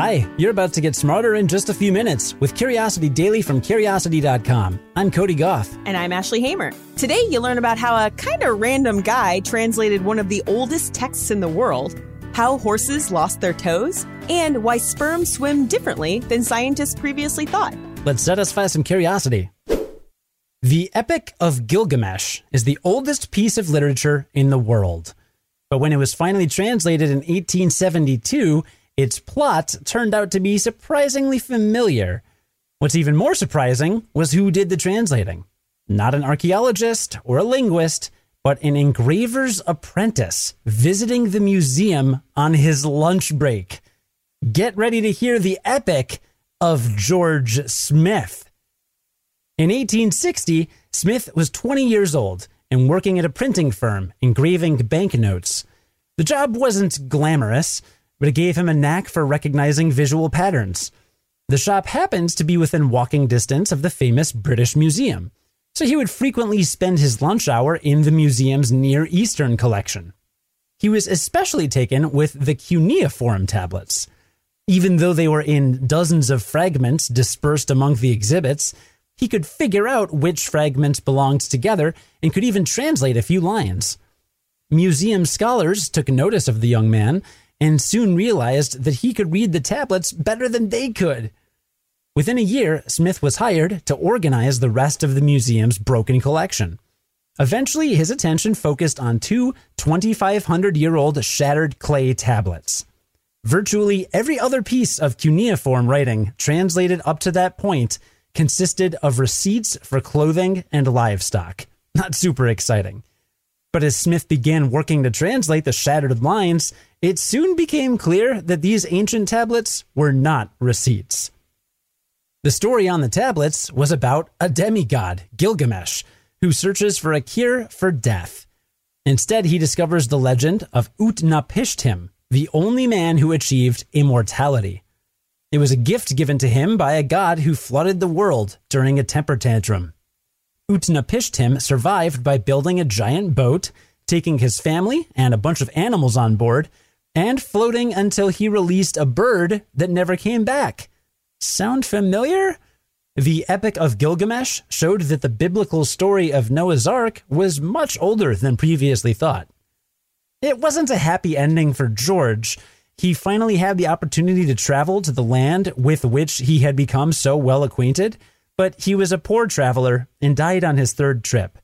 Hi, you're about to get smarter in just a few minutes with Curiosity Daily from Curiosity.com. I'm Cody Gough. And I'm Ashley Hamer. Today, you'll learn about how a kind of random guy translated one of the oldest texts in the world, how horses lost their toes, and why sperm swim differently than scientists previously thought. Let's satisfy some curiosity. The Epic of Gilgamesh is the oldest piece of literature in the world. But when it was finally translated in 1872, its plot turned out to be surprisingly familiar. What's even more surprising was who did the translating. Not an archaeologist or a linguist, but an engraver's apprentice visiting the museum on his lunch break. Get ready to hear the epic of George Smith. In 1860, Smith was 20 years old and working at a printing firm engraving banknotes. The job wasn't glamorous but it gave him a knack for recognizing visual patterns. The shop happens to be within walking distance of the famous British Museum, so he would frequently spend his lunch hour in the museum's Near Eastern collection. He was especially taken with the cuneiform tablets. Even though they were in dozens of fragments dispersed among the exhibits, he could figure out which fragments belonged together and could even translate a few lines. Museum scholars took notice of the young man and soon realized that he could read the tablets better than they could. Within a year, Smith was hired to organize the rest of the museum's broken collection. Eventually, his attention focused on two 2,500 year old shattered clay tablets. Virtually every other piece of cuneiform writing translated up to that point consisted of receipts for clothing and livestock. Not super exciting. But as Smith began working to translate the shattered lines, it soon became clear that these ancient tablets were not receipts. The story on the tablets was about a demigod, Gilgamesh, who searches for a cure for death. Instead, he discovers the legend of Utnapishtim, the only man who achieved immortality. It was a gift given to him by a god who flooded the world during a temper tantrum. Utnapishtim survived by building a giant boat, taking his family and a bunch of animals on board, and floating until he released a bird that never came back. Sound familiar? The Epic of Gilgamesh showed that the biblical story of Noah's Ark was much older than previously thought. It wasn't a happy ending for George. He finally had the opportunity to travel to the land with which he had become so well acquainted but he was a poor traveler and died on his third trip.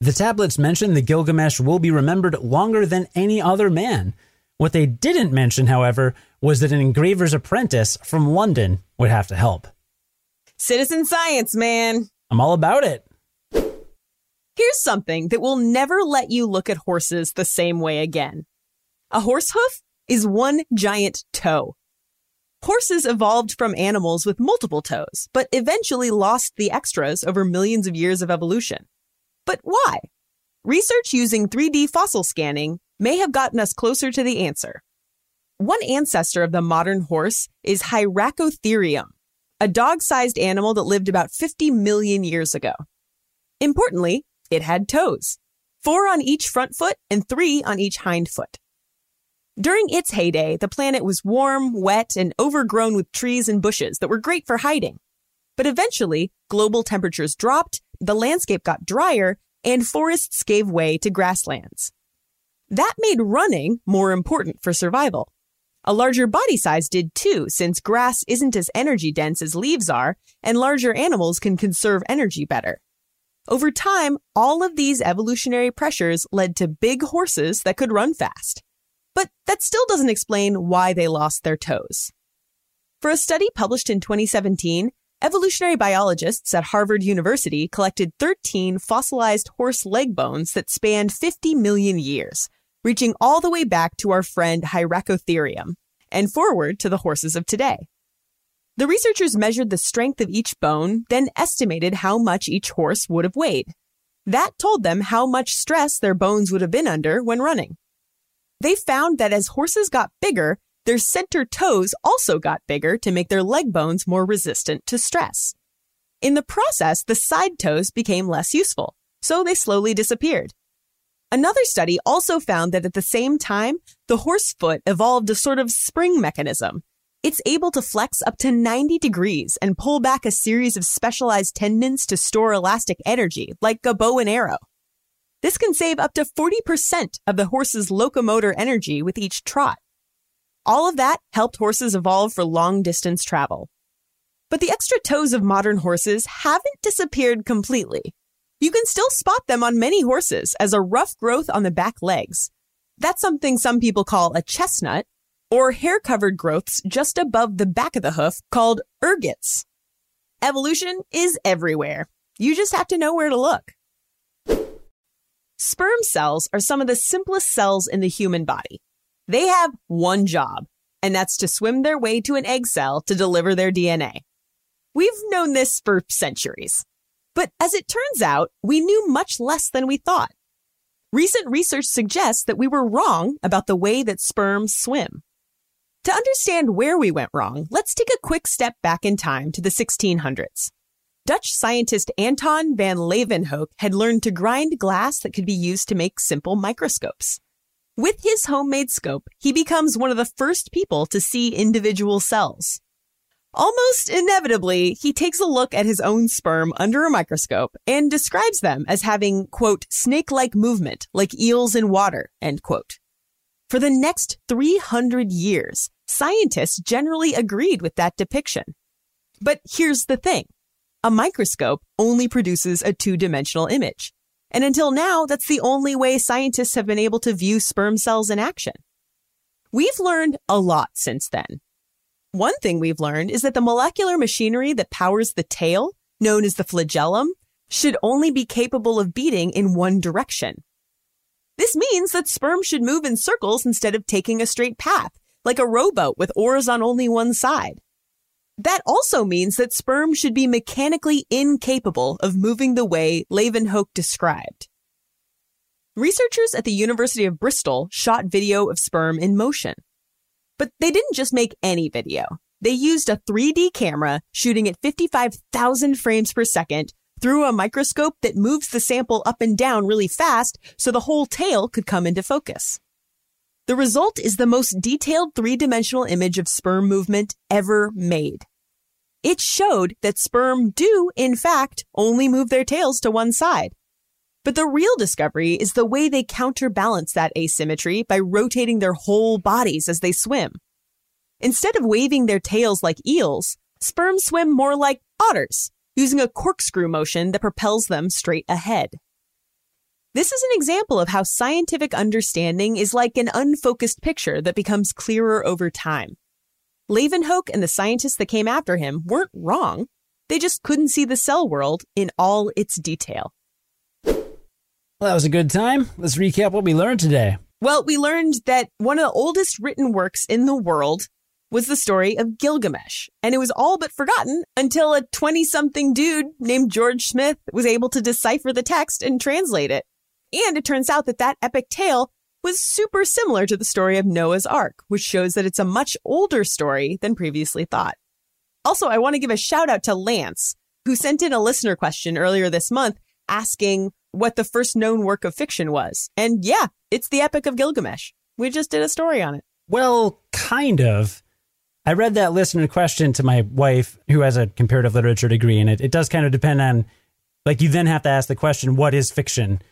The tablets mention that Gilgamesh will be remembered longer than any other man. What they didn't mention, however, was that an engraver's apprentice from London would have to help. Citizen science, man. I'm all about it. Here's something that will never let you look at horses the same way again. A horse hoof is one giant toe. Horses evolved from animals with multiple toes, but eventually lost the extras over millions of years of evolution. But why? Research using 3D fossil scanning may have gotten us closer to the answer. One ancestor of the modern horse is Hyracotherium, a dog sized animal that lived about 50 million years ago. Importantly, it had toes, four on each front foot and three on each hind foot. During its heyday, the planet was warm, wet, and overgrown with trees and bushes that were great for hiding. But eventually, global temperatures dropped, the landscape got drier, and forests gave way to grasslands. That made running more important for survival. A larger body size did too, since grass isn't as energy dense as leaves are, and larger animals can conserve energy better. Over time, all of these evolutionary pressures led to big horses that could run fast. But that still doesn't explain why they lost their toes. For a study published in 2017, evolutionary biologists at Harvard University collected 13 fossilized horse leg bones that spanned 50 million years, reaching all the way back to our friend Hyracotherium and forward to the horses of today. The researchers measured the strength of each bone, then estimated how much each horse would have weighed. That told them how much stress their bones would have been under when running. They found that as horses got bigger, their center toes also got bigger to make their leg bones more resistant to stress. In the process, the side toes became less useful, so they slowly disappeared. Another study also found that at the same time, the horse foot evolved a sort of spring mechanism. It's able to flex up to 90 degrees and pull back a series of specialized tendons to store elastic energy, like a bow and arrow. This can save up to 40% of the horse's locomotor energy with each trot. All of that helped horses evolve for long distance travel. But the extra toes of modern horses haven't disappeared completely. You can still spot them on many horses as a rough growth on the back legs. That's something some people call a chestnut, or hair covered growths just above the back of the hoof called ergots. Evolution is everywhere. You just have to know where to look. Sperm cells are some of the simplest cells in the human body. They have one job, and that's to swim their way to an egg cell to deliver their DNA. We've known this for centuries. But as it turns out, we knew much less than we thought. Recent research suggests that we were wrong about the way that sperms swim. To understand where we went wrong, let's take a quick step back in time to the 1600s. Dutch scientist Anton van Leeuwenhoek had learned to grind glass that could be used to make simple microscopes. With his homemade scope, he becomes one of the first people to see individual cells. Almost inevitably, he takes a look at his own sperm under a microscope and describes them as having, quote, snake-like movement, like eels in water, end quote. For the next 300 years, scientists generally agreed with that depiction. But here's the thing. A microscope only produces a two-dimensional image. And until now, that's the only way scientists have been able to view sperm cells in action. We've learned a lot since then. One thing we've learned is that the molecular machinery that powers the tail, known as the flagellum, should only be capable of beating in one direction. This means that sperm should move in circles instead of taking a straight path, like a rowboat with oars on only one side. That also means that sperm should be mechanically incapable of moving the way Leeuwenhoek described. Researchers at the University of Bristol shot video of sperm in motion. But they didn't just make any video. They used a 3D camera shooting at 55,000 frames per second through a microscope that moves the sample up and down really fast so the whole tail could come into focus. The result is the most detailed three dimensional image of sperm movement ever made. It showed that sperm do, in fact, only move their tails to one side. But the real discovery is the way they counterbalance that asymmetry by rotating their whole bodies as they swim. Instead of waving their tails like eels, sperm swim more like otters, using a corkscrew motion that propels them straight ahead. This is an example of how scientific understanding is like an unfocused picture that becomes clearer over time. Leeuwenhoek and the scientists that came after him weren't wrong. They just couldn't see the cell world in all its detail. Well, that was a good time. Let's recap what we learned today. Well, we learned that one of the oldest written works in the world was the story of Gilgamesh, and it was all but forgotten until a 20 something dude named George Smith was able to decipher the text and translate it. And it turns out that that epic tale was super similar to the story of Noah's Ark, which shows that it's a much older story than previously thought. Also, I want to give a shout out to Lance, who sent in a listener question earlier this month asking what the first known work of fiction was. And yeah, it's the Epic of Gilgamesh. We just did a story on it. Well, kind of. I read that listener question to my wife, who has a comparative literature degree, and it, it does kind of depend on, like, you then have to ask the question, what is fiction?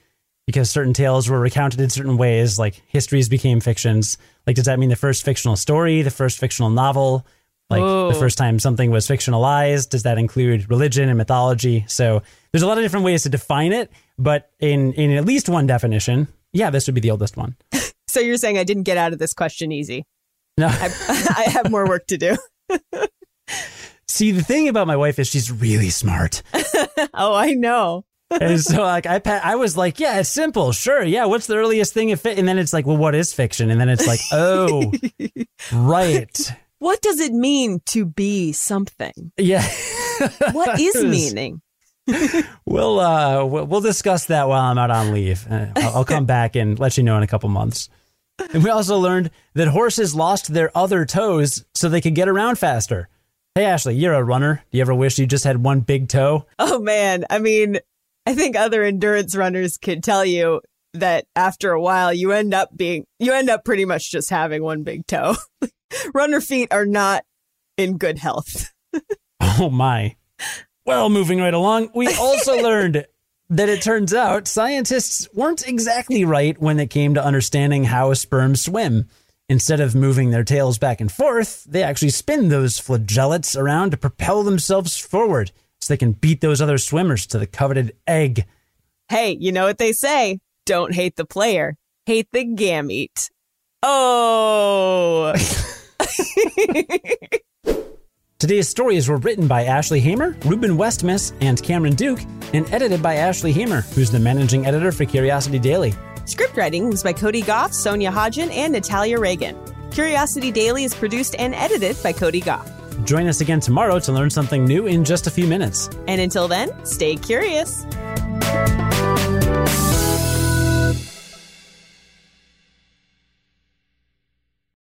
Because certain tales were recounted in certain ways, like histories became fictions. Like, does that mean the first fictional story, the first fictional novel? Like the first time something was fictionalized, does that include religion and mythology? So there's a lot of different ways to define it, but in in at least one definition, yeah, this would be the oldest one. so you're saying I didn't get out of this question easy? No, I, I have more work to do. See, the thing about my wife is she's really smart. oh, I know. And so like I I was like, yeah, it's simple. Sure. Yeah, what's the earliest thing of fit? And then it's like, well, what is fiction? And then it's like, oh, right. What does it mean to be something? Yeah. what is meaning? we'll uh we'll discuss that while I'm out on leave. Uh, I'll, I'll come back and let you know in a couple months. And we also learned that horses lost their other toes so they could get around faster. Hey Ashley, you're a runner. Do you ever wish you just had one big toe? Oh man, I mean, I think other endurance runners could tell you that after a while you end up being you end up pretty much just having one big toe. Runner feet are not in good health. Oh my. Well, moving right along, we also learned that it turns out scientists weren't exactly right when it came to understanding how sperm swim. Instead of moving their tails back and forth, they actually spin those flagellates around to propel themselves forward so they can beat those other swimmers to the coveted egg. Hey, you know what they say? Don't hate the player, hate the gamete. Oh. Today's stories were written by Ashley Hamer, Reuben Westmaas, and Cameron Duke, and edited by Ashley Hamer, who's the managing editor for Curiosity Daily. Script writing was by Cody Gough, Sonia Hodgen, and Natalia Reagan. Curiosity Daily is produced and edited by Cody Gough. Join us again tomorrow to learn something new in just a few minutes. And until then, stay curious.